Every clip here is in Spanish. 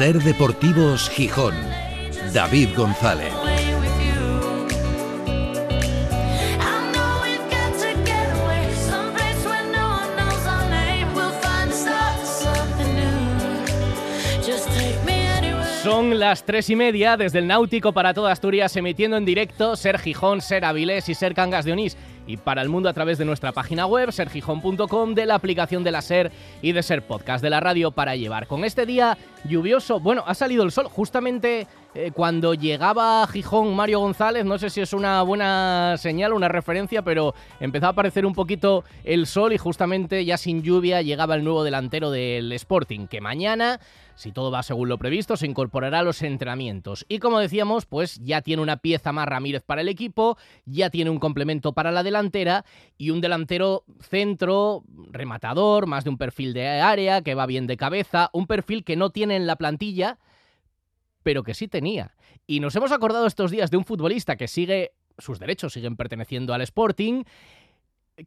Ser Deportivos Gijón. David González. Son las tres y media desde el Náutico para toda Asturias, emitiendo en directo Ser Gijón, Ser Avilés y Ser Cangas de Onís. Y para el mundo a través de nuestra página web, sergijón.com, de la aplicación de la Ser y de Ser Podcast de la radio para llevar. Con este día lluvioso, bueno, ha salido el sol justamente eh, cuando llegaba a Gijón Mario González, no sé si es una buena señal, una referencia, pero empezó a aparecer un poquito el sol y justamente ya sin lluvia llegaba el nuevo delantero del Sporting, que mañana, si todo va según lo previsto, se incorporará a los entrenamientos. Y como decíamos, pues ya tiene una pieza más Ramírez para el equipo, ya tiene un complemento para la delantera y un delantero centro, rematador, más de un perfil de área, que va bien de cabeza, un perfil que no tiene en la plantilla pero que sí tenía. Y nos hemos acordado estos días de un futbolista que sigue, sus derechos siguen perteneciendo al Sporting,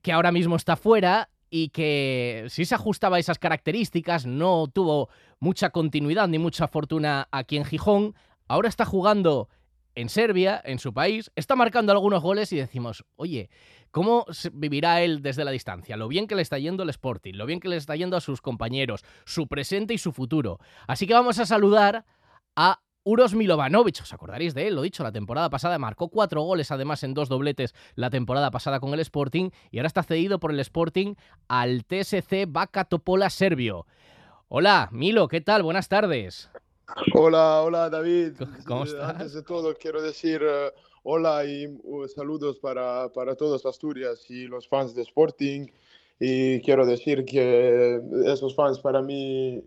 que ahora mismo está fuera y que sí se ajustaba a esas características, no tuvo mucha continuidad ni mucha fortuna aquí en Gijón, ahora está jugando en Serbia, en su país, está marcando algunos goles y decimos, oye, ¿cómo vivirá él desde la distancia? Lo bien que le está yendo el Sporting, lo bien que le está yendo a sus compañeros, su presente y su futuro. Así que vamos a saludar a Uros Milovanovic, os acordaréis de él, lo dicho, la temporada pasada marcó cuatro goles además en dos dobletes la temporada pasada con el Sporting y ahora está cedido por el Sporting al TSC Baka Topola Serbio. Hola, Milo, ¿qué tal? Buenas tardes. Hola, hola David. ¿Cómo estás? Antes de todo quiero decir uh, hola y uh, saludos para, para todos Asturias y los fans de Sporting y quiero decir que esos fans para mí,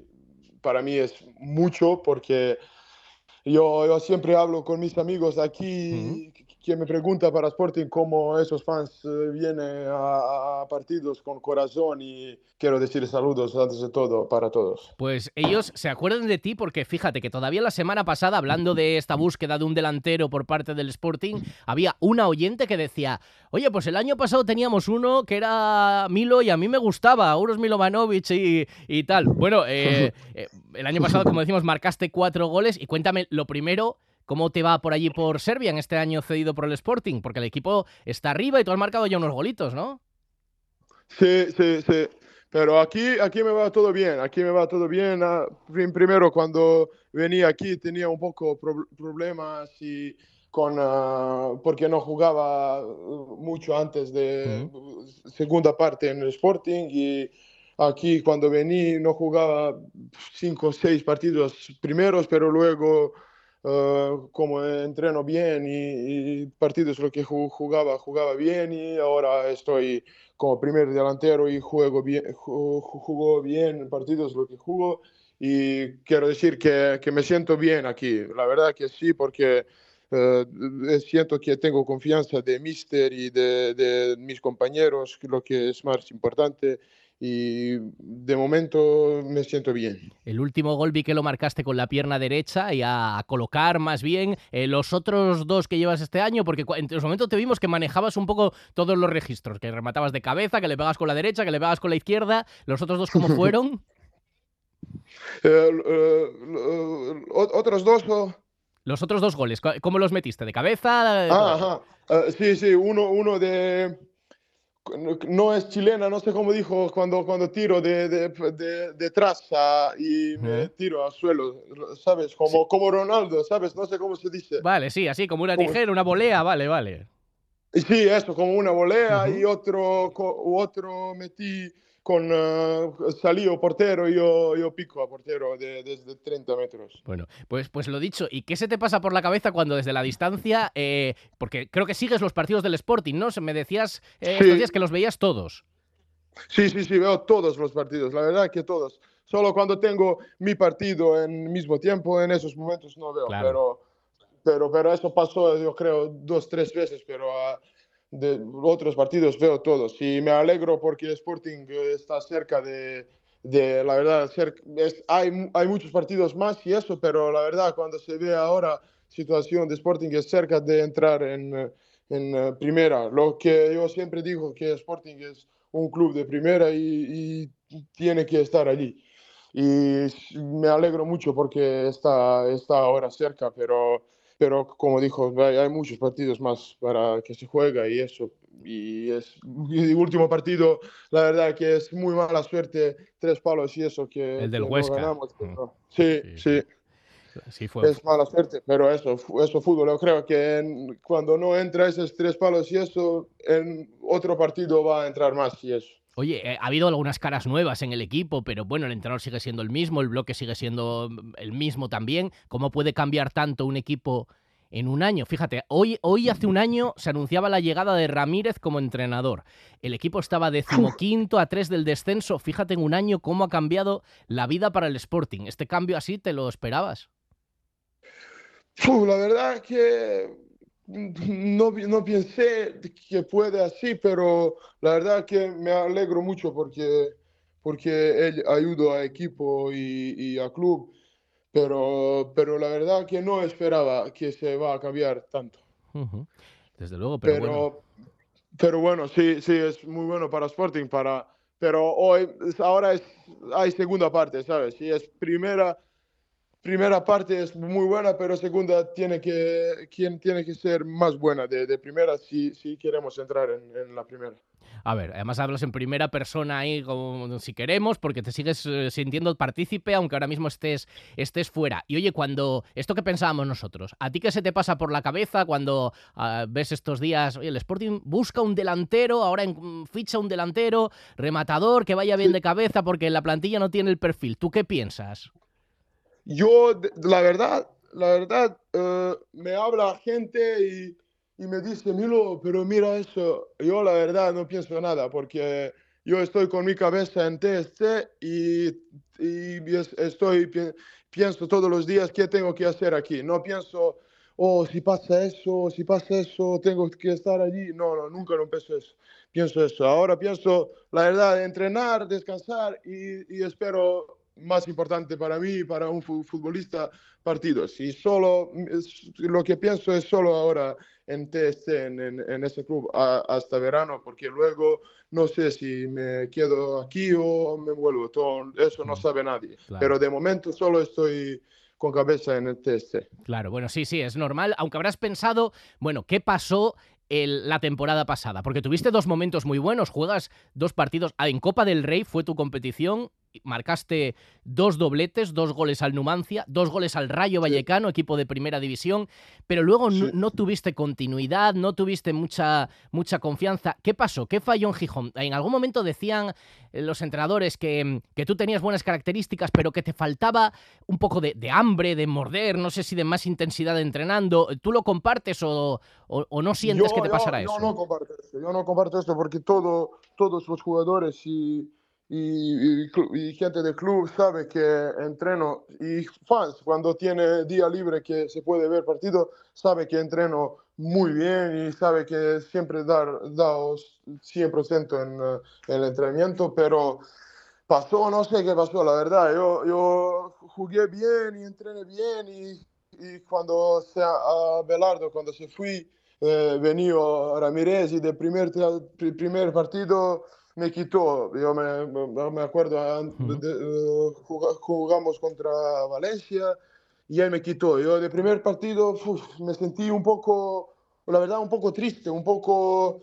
para mí es mucho porque yo, yo siempre hablo con mis amigos aquí que me pregunta para Sporting cómo esos fans eh, vienen a, a, partidos con corazón y quiero decir saludos antes de todo para todos. Pues ellos se acuerdan de ti porque fíjate que todavía la semana pasada, hablando de esta búsqueda de un delantero por parte del Sporting, había una oyente que decía, oye, pues el año pasado teníamos uno que era Milo y a mí me gustaba, Uros Milovanovic y, y tal. Bueno, eh, eh, el año pasado, como decimos, marcaste cuatro goles y cuéntame lo primero ¿Cómo te va por allí por Serbia en este año cedido por el Sporting? Porque el equipo está arriba y tú has marcado ya unos golitos, ¿no? Sí, sí, sí. Pero aquí, aquí me va todo bien, aquí me va todo bien. Ah, primero, cuando venía aquí tenía un poco pro problemas y con, uh, porque no jugaba mucho antes de uh -huh. segunda parte en el Sporting y aquí cuando vení no jugaba cinco o seis partidos primeros, pero luego Uh, como entreno bien y, y, partidos lo que jugaba, jugaba bien y ahora estoy como primer delantero y juego bien, jugó bien partidos lo que jugo y quiero decir que, que, me siento bien aquí, la verdad que sí, porque uh, siento que tengo confianza de Mister y de, de mis compañeros, lo que es más importante y de momento me siento bien. El último gol vi que lo marcaste con la pierna derecha y a, colocar más bien eh, los otros dos que llevas este año, porque en los momentos te vimos que manejabas un poco todos los registros, que rematabas de cabeza, que le pegas con la derecha, que le pegas con la izquierda. ¿Los otros dos cómo fueron? eh, uh, otros dos... Oh. Los otros dos goles, ¿cómo los metiste? ¿De cabeza? Ah, ajá. Uh, sí, sí, uno, uno de no es chilena, no sé cómo dijo cuando, cuando tiro de, de, de, de traza y me tiro al suelo, ¿sabes? Como, sí. como Ronaldo, ¿sabes? No sé cómo se dice. Vale, sí, así como una tijera, una volea, vale, vale. Sí, eso, como una volea uh -huh. y otro, otro metí con uh, salió portero, yo, yo pico a portero de, desde 30 metros. Bueno, pues, pues lo dicho, ¿y qué se te pasa por la cabeza cuando desde la distancia, eh, porque creo que sigues los partidos del Sporting, ¿no? Me decías eh, sí. estos días que los veías todos. Sí, sí, sí, veo todos los partidos, la verdad que todos. Solo cuando tengo mi partido en mismo tiempo, en esos momentos no veo, claro. pero, pero, pero eso pasó, yo creo, dos, tres veces, pero... Uh, de otros partidos veo todos y me alegro porque Sporting está cerca de, de la verdad, cerca, es, hay, hay muchos partidos más y eso, pero la verdad cuando se ve ahora situación de Sporting es cerca de entrar en, en uh, primera. Lo que yo siempre digo que Sporting es un club de primera y, y tiene que estar allí. y me alegro mucho porque está, está ahora cerca, pero, pero como dijo, hay muchos partidos más para que se juega y eso. Y es el último partido, la verdad que es muy mala suerte, tres palos y eso que, el del Huesca. sí, sí. sí. fue. Es mala suerte, pero eso, eso fútbol. Yo creo que cuando no entra esos tres palos y eso, en otro partido va a entrar más y eso. Oye, eh, ha habido algunas caras nuevas en el equipo, pero bueno, el entrenador sigue siendo el mismo, el bloque sigue siendo mm, el mismo también. ¿Cómo puede cambiar tanto un equipo en un año? Fíjate, hoy, hoy hace un año se anunciaba la llegada de Ramírez como entrenador. El equipo estaba decimoquinto a tres del descenso. Fíjate en un año cómo ha cambiado la vida para el Sporting. ¿Este cambio así te lo esperabas? la verdad que no, no pensé que puede así, pero la verdad que me alegro mucho porque, porque él ayuda a equipo y, y a club, pero, pero la verdad que no esperaba que se va a cambiar tanto. Desde luego, pero, bueno. Pero bueno, sí, sí, es muy bueno para Sporting, para, pero hoy, ahora es, hay segunda parte, ¿sabes? Si es primera primera parte es muy buena, pero segunda tiene que, tiene que ser más buena de, primera si, si, queremos entrar en, la primera. A ver, además hablas en primera persona ahí como si queremos, porque te sigues eh, sintiendo partícipe, aunque ahora mismo estés, estés fuera. Y oye, cuando esto que pensábamos nosotros, ¿a ti qué se te pasa por la cabeza cuando ah, ves estos días, oye, el Sporting busca un delantero, ahora en, ficha un delantero, rematador, que vaya bien de cabeza, porque la plantilla no tiene el perfil? ¿Tú qué piensas? Yo, la verdad, la verdad, eh, me habla gente y, y, me dice, Milo, pero mira eso. Yo, la verdad, no pienso nada porque yo estoy con mi cabeza en TSC y, y estoy, pienso todos los días qué tengo que hacer aquí. No pienso, oh, si pasa eso, si pasa eso, tengo que estar allí. No, no, nunca no pienso eso. Pienso eso. Ahora pienso, la verdad, entrenar, descansar y, y espero más importante para mí, para un futbolista, partidos. Y solo, lo que pienso es solo ahora en TSC, en, ese club, hasta verano, porque luego no sé si me quedo aquí o me vuelvo. Todo, eso no sabe nadie. Pero de momento solo estoy con cabeza en el TSC. Claro, bueno, sí, sí, es normal, aunque habrás pensado, bueno, ¿qué pasó la temporada pasada? Porque tuviste dos momentos muy buenos, juegas dos partidos, ah, en Copa del Rey fue tu competición marcaste dos dobletes, dos goles al Numancia, dos goles al Rayo Vallecano, equipo de primera división, pero luego no, tuviste continuidad, no tuviste mucha, mucha confianza. ¿Qué pasó? ¿Qué falló en Gijón? En algún momento decían eh, los entrenadores que, que tú tenías buenas características, pero que te faltaba un poco de, hambre, de morder, no sé si de más intensidad entrenando. ¿Tú lo compartes o, o, no sientes que te pasará eso? Yo no comparto esto, yo no comparto esto porque todo, todos los jugadores y y, gente del club sabe que entreno y fans cuando tiene día libre que se puede ver partido sabe que entreno muy bien y sabe que siempre dar daos 100% en, en, el entrenamiento pero pasó no sé qué pasó la verdad yo, yo jugué bien y entrené bien y, y cuando se a Belardo cuando se fui eh, venido Ramírez y de primer primer partido me quitó. Yo me, me acuerdo, eh, jugamos contra Valencia y él me quitó. Yo de primer partido me sentí un poco, la verdad, un poco triste, un poco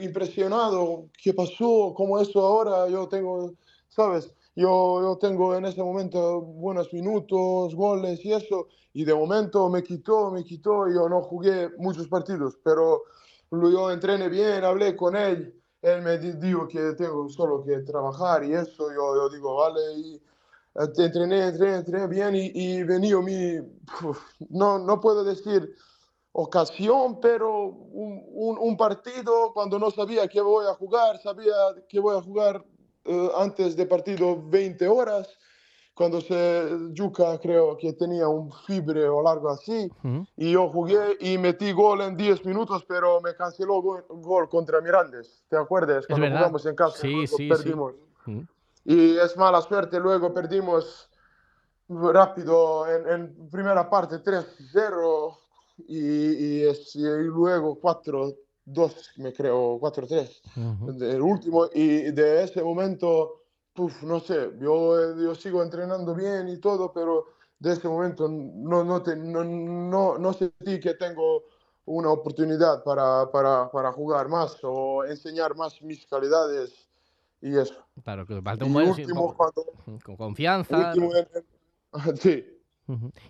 impresionado. ¿Qué pasó? ¿Cómo eso ahora? Yo tengo, ¿sabes? Yo, yo tengo en ese momento buenos minutos, goles y eso. Y de momento me quitó, me quitó. Y yo no jugué muchos partidos, pero yo entrené bien, hablé con él él me dijo que tengo solo que trabajar y eso, yo, yo digo, vale, y eh, entrené, entrené, entrené bien y, y venido mi, no, no puedo decir ocasión, pero un, un, un, partido cuando no sabía que voy a jugar, sabía que voy a jugar uh, antes de partido 20 horas cuando se Yuca creo que tenía un fibre o algo así y yo jugué y metí gol en 10 minutos pero me canceló gol, gol contra Mirandes ¿te acuerdas? cuando jugamos en casa sí, sí, perdimos. Y es mala suerte luego perdimos rápido en, en primera parte 3-0 y, y, y, luego 4-2 me creo 4-3 el último y de ese momento no sé, yo, yo sigo entrenando bien y todo, pero de este momento no, no, te, no, no, no sentí que tengo una oportunidad para, para, para, jugar más o enseñar más mis calidades y eso. Claro, que falta un buen con confianza. sí,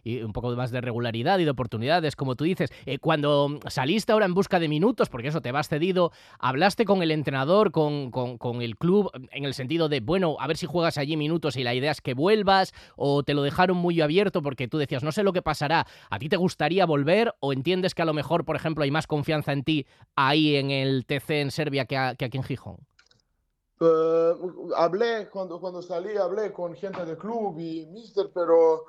y un poco más de regularidad y de oportunidades, como tú dices. Eh, cuando saliste ahora en busca de minutos, porque eso te vas cedido, ¿hablaste con el entrenador, con, con, el club, en el sentido de, bueno, a ver si juegas allí minutos y la idea es que vuelvas, o te lo dejaron muy abierto porque tú decías, no sé lo que pasará, ¿a ti te gustaría volver o entiendes que a lo mejor, por ejemplo, hay más confianza en ti ahí en el TC en Serbia que, aquí en Gijón? Eh, hablé, cuando, cuando salí, hablé con gente del club y mister, pero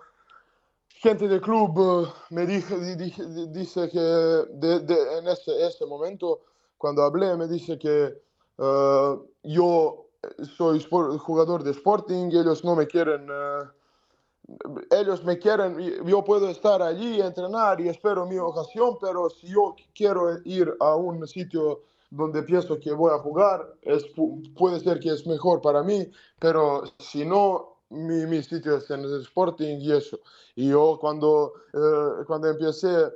gente del club eh, me dije, dice que en ese, ese, momento, cuando hablé, me dice que uh, yo soy jugador de Sporting, ellos no me quieren, uh, ellos me quieren, yo puedo estar allí, entrenar y espero mi ocasión, pero si yo quiero ir a un sitio donde pienso que voy a jugar, es, puede ser que es mejor para mí, pero si no, mi, mi sitio es en el Sporting y eso. Y yo cuando, eh, cuando empecé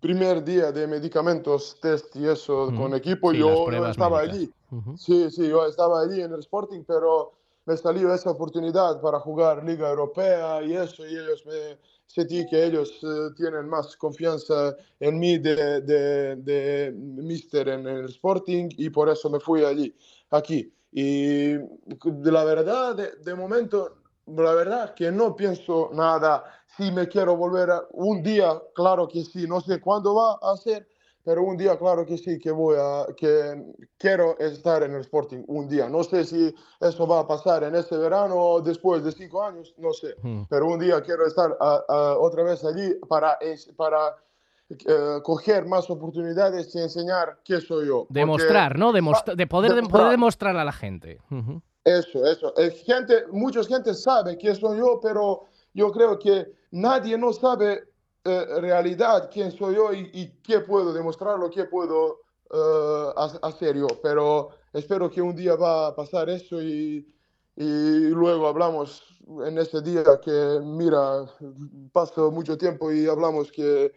primer día de medicamentos, test y eso con equipo, yo, estaba allí. Sí, sí, yo estaba allí en el Sporting, pero me salió esa oportunidad para jugar Liga Europea y eso, y ellos me sentí que ellos eh, tienen más confianza en mí de, de, de mister en el Sporting y por eso me fui allí, aquí. Y la verdad, de, momento, la verdad que no pienso nada. Si me quiero volver un día, claro que sí. No sé cuándo va a ser, pero un día, claro que sí, que voy a, que quiero estar en el Sporting un día. No sé si eso va a pasar en este verano o después de cinco años, no sé. Hmm. Pero un día quiero estar otra vez allí para, para eh, coger más oportunidades y enseñar qué soy yo. Demostrar, ¿no? de poder, poder demostrar a la gente. Eso, eso. Es gente, mucha gente sabe quién soy yo, pero yo creo que nadie no sabe eh, realidad quién soy yo y, qué puedo demostrarlo, qué puedo eh, hacer yo. Pero espero que un día va a pasar eso y, y luego hablamos en ese día que, mira, pasó mucho tiempo y hablamos que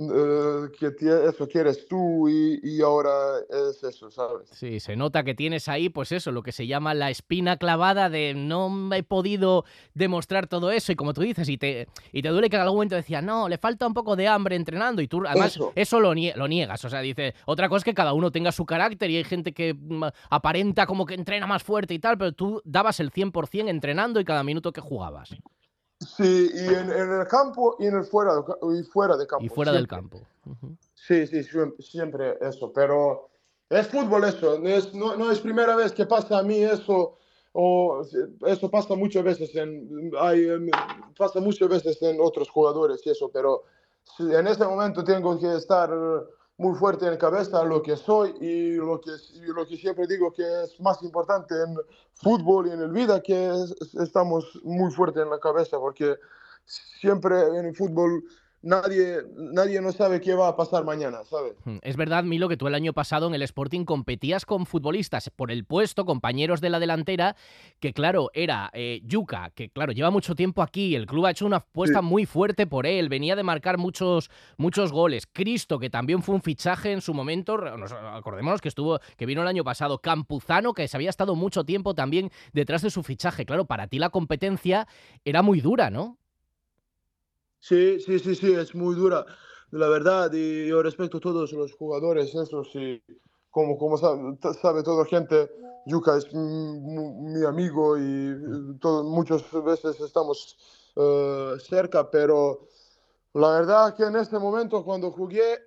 eh, que eso quieres tú y, ahora es eso, ¿sabes? Sí, se nota que tienes ahí, pues eso, lo que se llama la espina clavada de no he podido demostrar todo eso y como tú dices, y te, y te duele que en algún momento decía, no, le falta un poco de hambre entrenando y tú además eso, lo, lo, niegas, o sea, dice, otra cosa es que cada uno tenga su carácter y hay gente que mm, aparenta como que entrena más fuerte y tal, pero tú dabas el 100% entrenando y cada minuto que jugabas. Sí, y en, el campo y en el fuera, y fuera de campo. Y fuera del campo. Sí, sí, siempre eso, pero es fútbol eso, no, no, es primera vez que pasa a mí eso, o eso pasa muchas veces en, hay, pasa muchas veces en otros jugadores y eso, pero en este momento tengo que estar muy fuerte en cabeza lo que soy y lo que, lo que siempre digo que es más importante en fútbol y en el vida, que estamos muy fuertes en la cabeza, porque siempre en el fútbol nadie, nadie no sabe qué va a pasar mañana, ¿sabes? Hmm, es verdad, Milo, que tú el año pasado en el Sporting competías con futbolistas por el puesto, compañeros de la delantera, que claro, era eh, Yuka, que claro, lleva mucho tiempo aquí, el club ha hecho una apuesta muy fuerte por él, venía de marcar muchos, muchos goles. Cristo, que también fue un fichaje en su momento, acordémonos que estuvo, que vino el año pasado, Campuzano, que se había estado mucho tiempo también detrás de su fichaje. Claro, para ti la competencia era muy dura, ¿no? Sí, sí, sí, sí, es muy dura, la verdad, y yo respeto a todos los jugadores, eso sí, como, como sabe, sabe toda gente, Yuka es mi amigo y muchas veces estamos eh, cerca, pero la verdad que en este momento cuando jugué,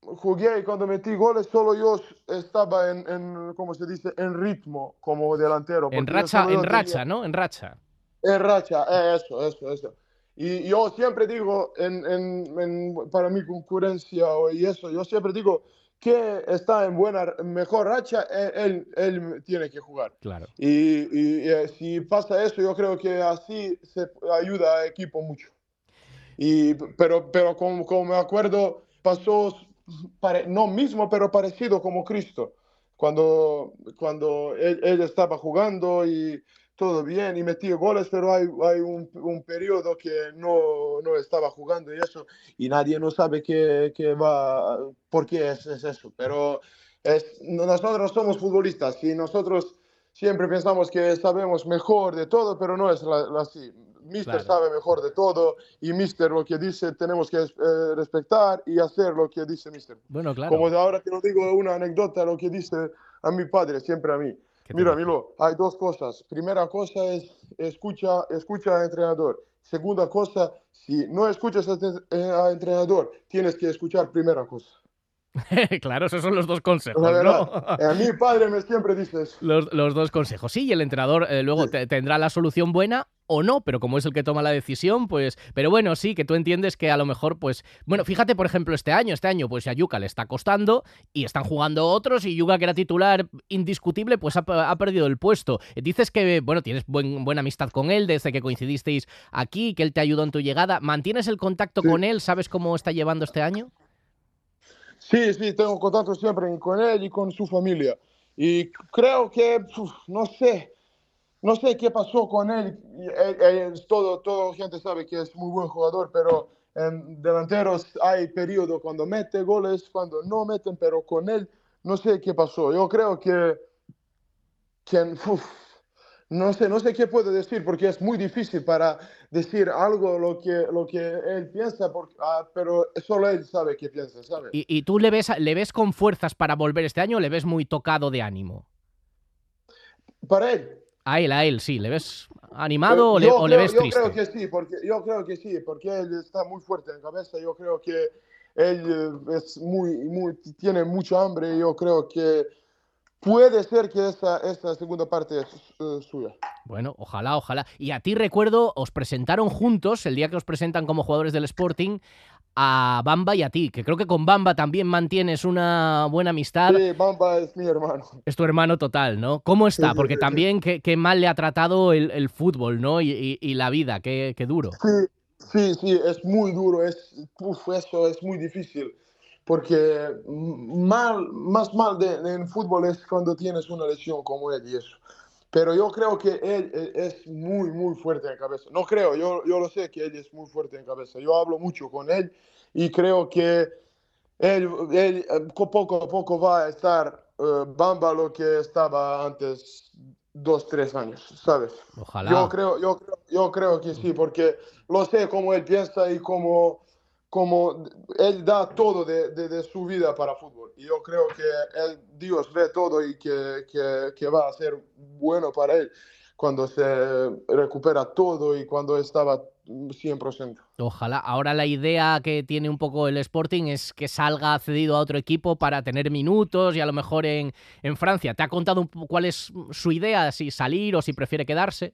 jugué y cuando metí goles, solo yo estaba en, en ¿cómo se dice?, en ritmo como delantero. En racha, en racha, ¿no? En racha. En racha, eso, eso, eso. Y yo siempre digo, en, en, para mi concurrencia y eso, yo siempre digo que está en buena, mejor racha, e, él, él tiene que jugar. Claro. Y, y, eh, si pasa eso, yo creo que así se ayuda al equipo mucho. Y, pero, pero como, como me acuerdo, pasó, no mismo, pero parecido como Cristo. Cuando, cuando él, él estaba jugando y todo bien y metí goles, pero hay, hay un, un, periodo que no, no, estaba jugando y eso, y nadie no sabe qué, qué va, por qué es, es, eso. Pero es, nosotros somos futbolistas y nosotros siempre pensamos que sabemos mejor de todo, pero no es así. Mister sabe mejor de todo y Mister lo que dice tenemos que eh, respetar y hacer lo que dice Mister. Bueno, claro. Como ahora te lo digo una anécdota, lo que dice a mi padre, siempre a mí. Mira, Milo, hay dos cosas. Primera cosa es escucha, escucha al entrenador. Segunda cosa, si no escuchas al entrenador, tienes que escuchar primera cosa. claro, esos son los dos consejos. ¿no? a mi padre me siempre dices. Los, los, dos consejos. Sí, y el entrenador eh, luego tendrá la solución buena o no, pero como es el que toma la decisión, pues. Pero bueno, sí, que tú entiendes que a lo mejor, pues. Bueno, fíjate, por ejemplo, este año. Este año, pues a Yuka le está costando y están jugando otros, y Yuka, que era titular indiscutible, pues ha, perdido el puesto. Dices que, bueno, tienes buena amistad con él desde que coincidisteis aquí, que él te ayudó en tu llegada. ¿Mantienes el contacto con él? ¿Sabes cómo está llevando este año? Sí, sí, tengo contacto siempre con él y con su familia. Y creo que, no sé, no sé qué pasó con él. todo, todo gente sabe que es muy buen jugador, pero en delanteros hay periodo cuando mete goles, cuando no meten, pero con él no sé qué pasó. Yo creo que, que no sé, no sé qué puedo decir porque es muy difícil para decir algo lo que, lo que él piensa, ah, pero solo él sabe qué piensa, ¿sabes? ¿Y, ¿Y, tú le ves, le ves con fuerzas para volver este año o le ves muy tocado de ánimo? Para él. A él, a él, sí. ¿Le ves animado o, le, ves triste? Yo creo que sí, porque, yo creo que sí, porque él está muy fuerte en cabeza. Yo creo que él es muy, muy, tiene mucha hambre yo creo que puede ser que esta, esta segunda parte es eh, suya. Bueno, ojalá, ojalá. Y a ti recuerdo, os presentaron juntos, el día que os presentan como jugadores del Sporting, a Bamba y a ti, que creo que con Bamba también mantienes una buena amistad. Sí, Bamba es mi hermano. Es tu hermano total, ¿no? ¿Cómo está? Porque también qué, mal le ha tratado el, fútbol, ¿no? Y, la vida, qué, qué, duro. Sí, sí, sí, es muy duro, es, eso es muy difícil porque mal, más mal de, en fútbol es cuando tienes una lesión como él y eso. Pero yo creo que él, es muy, muy fuerte en cabeza. No creo, yo, yo lo sé que él es muy fuerte en cabeza. Yo hablo mucho con él y creo que él, él eh, poco a poco va a estar uh, Bamba lo que estaba antes dos, tres años, ¿sabes? Ojalá. Yo creo, yo, yo creo que sí, porque lo sé cómo él piensa y cómo como él da todo de, de, su vida para fútbol. Y yo creo que él, Dios ve todo y que, que, que, va a ser bueno para él cuando se recupera todo y cuando estaba 100%. Ojalá. Ahora la idea que tiene un poco el Sporting es que salga cedido a otro equipo para tener minutos y a lo mejor en, en Francia. ¿Te ha contado cuál es su idea? Si salir o si prefiere quedarse.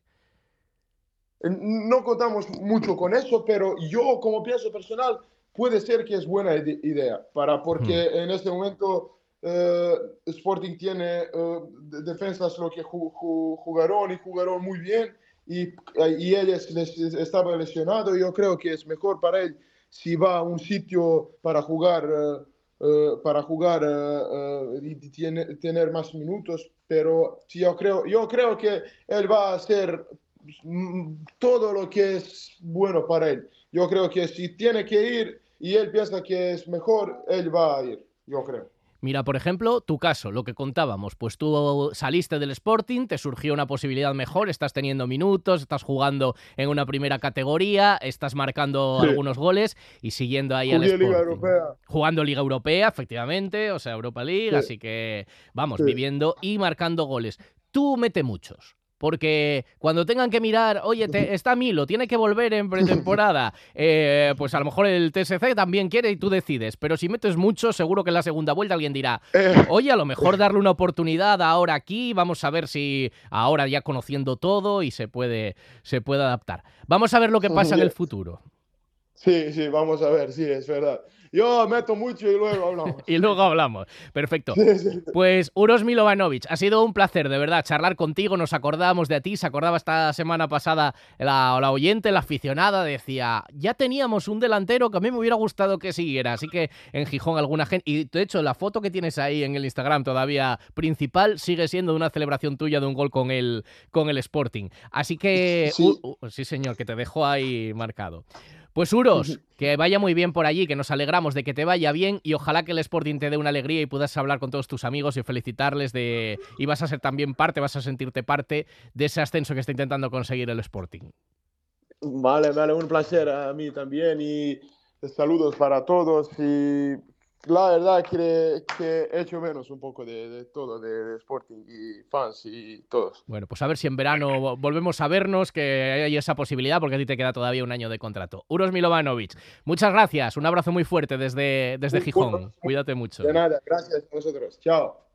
No contamos mucho con eso, pero yo como pienso personal, puede ser que es buena idea, para, porque hmm. en este momento eh, Sporting tiene eh, defensas lo que jugaron y jugaron muy bien y, y él estaba lesionado. Yo creo que es mejor para él si va a un sitio para jugar, eh, para jugar y tiene, tener más minutos. Pero yo creo, yo creo que él va a hacer todo lo que es bueno para él. Yo creo que si tiene que ir y él piensa que es mejor, él va a ir, yo creo. Mira, por ejemplo, tu caso, lo que contábamos, pues tú saliste del Sporting, te surgió una posibilidad mejor, estás teniendo minutos, estás jugando en una primera categoría, estás marcando algunos goles y siguiendo ahí al Sporting. Liga Europea. Jugando Liga Europea, efectivamente, o sea, Europa League, así que vamos, viviendo y marcando goles. Tú mete muchos. Porque cuando tengan que mirar, oye, te, está Milo, tiene que volver en pretemporada, eh, pues a lo mejor el TSC también quiere y tú decides. Pero si metes mucho, seguro que en la segunda vuelta alguien dirá, eh. oye, a lo mejor darle una oportunidad ahora aquí, vamos a ver si ahora ya conociendo todo y se puede, se puede adaptar. Vamos a ver lo que pasa en el futuro. Sí, sí, vamos a ver, sí, es verdad. Yo meto mucho y luego hablamos. y luego hablamos. Perfecto. Pues Uros Milovanovic, ha sido un placer, de verdad, charlar contigo. Nos acordábamos de ti, se acordaba esta semana pasada la, la oyente, la aficionada, decía, ya teníamos un delantero que a mí me hubiera gustado que siguiera. Así que en Gijón alguna gente... Y de hecho, la foto que tienes ahí en el Instagram todavía principal sigue siendo una celebración tuya de un gol con el, con el Sporting. Así que... Sí. sí, señor, que te dejo ahí marcado. Pues Uros, que vaya muy bien por allí, que nos alegramos de que te vaya bien y ojalá que el Sporting te dé una alegría y puedas hablar con todos tus amigos y felicitarles de y vas a ser también parte, vas a sentirte parte de ese ascenso que está intentando conseguir el Sporting. Vale, vale, un placer a mí también y saludos para todos y la verdad que, que he hecho menos un poco de, de todo, de, de, Sporting y fans y todos. Bueno, pues a ver si en verano volvemos a vernos, que hay esa posibilidad, porque a ti te queda todavía un año de contrato. Uros Milovanovic, muchas gracias, un abrazo muy fuerte desde, desde Gijón. Cuídate mucho. De nada, gracias a vosotros. Chao.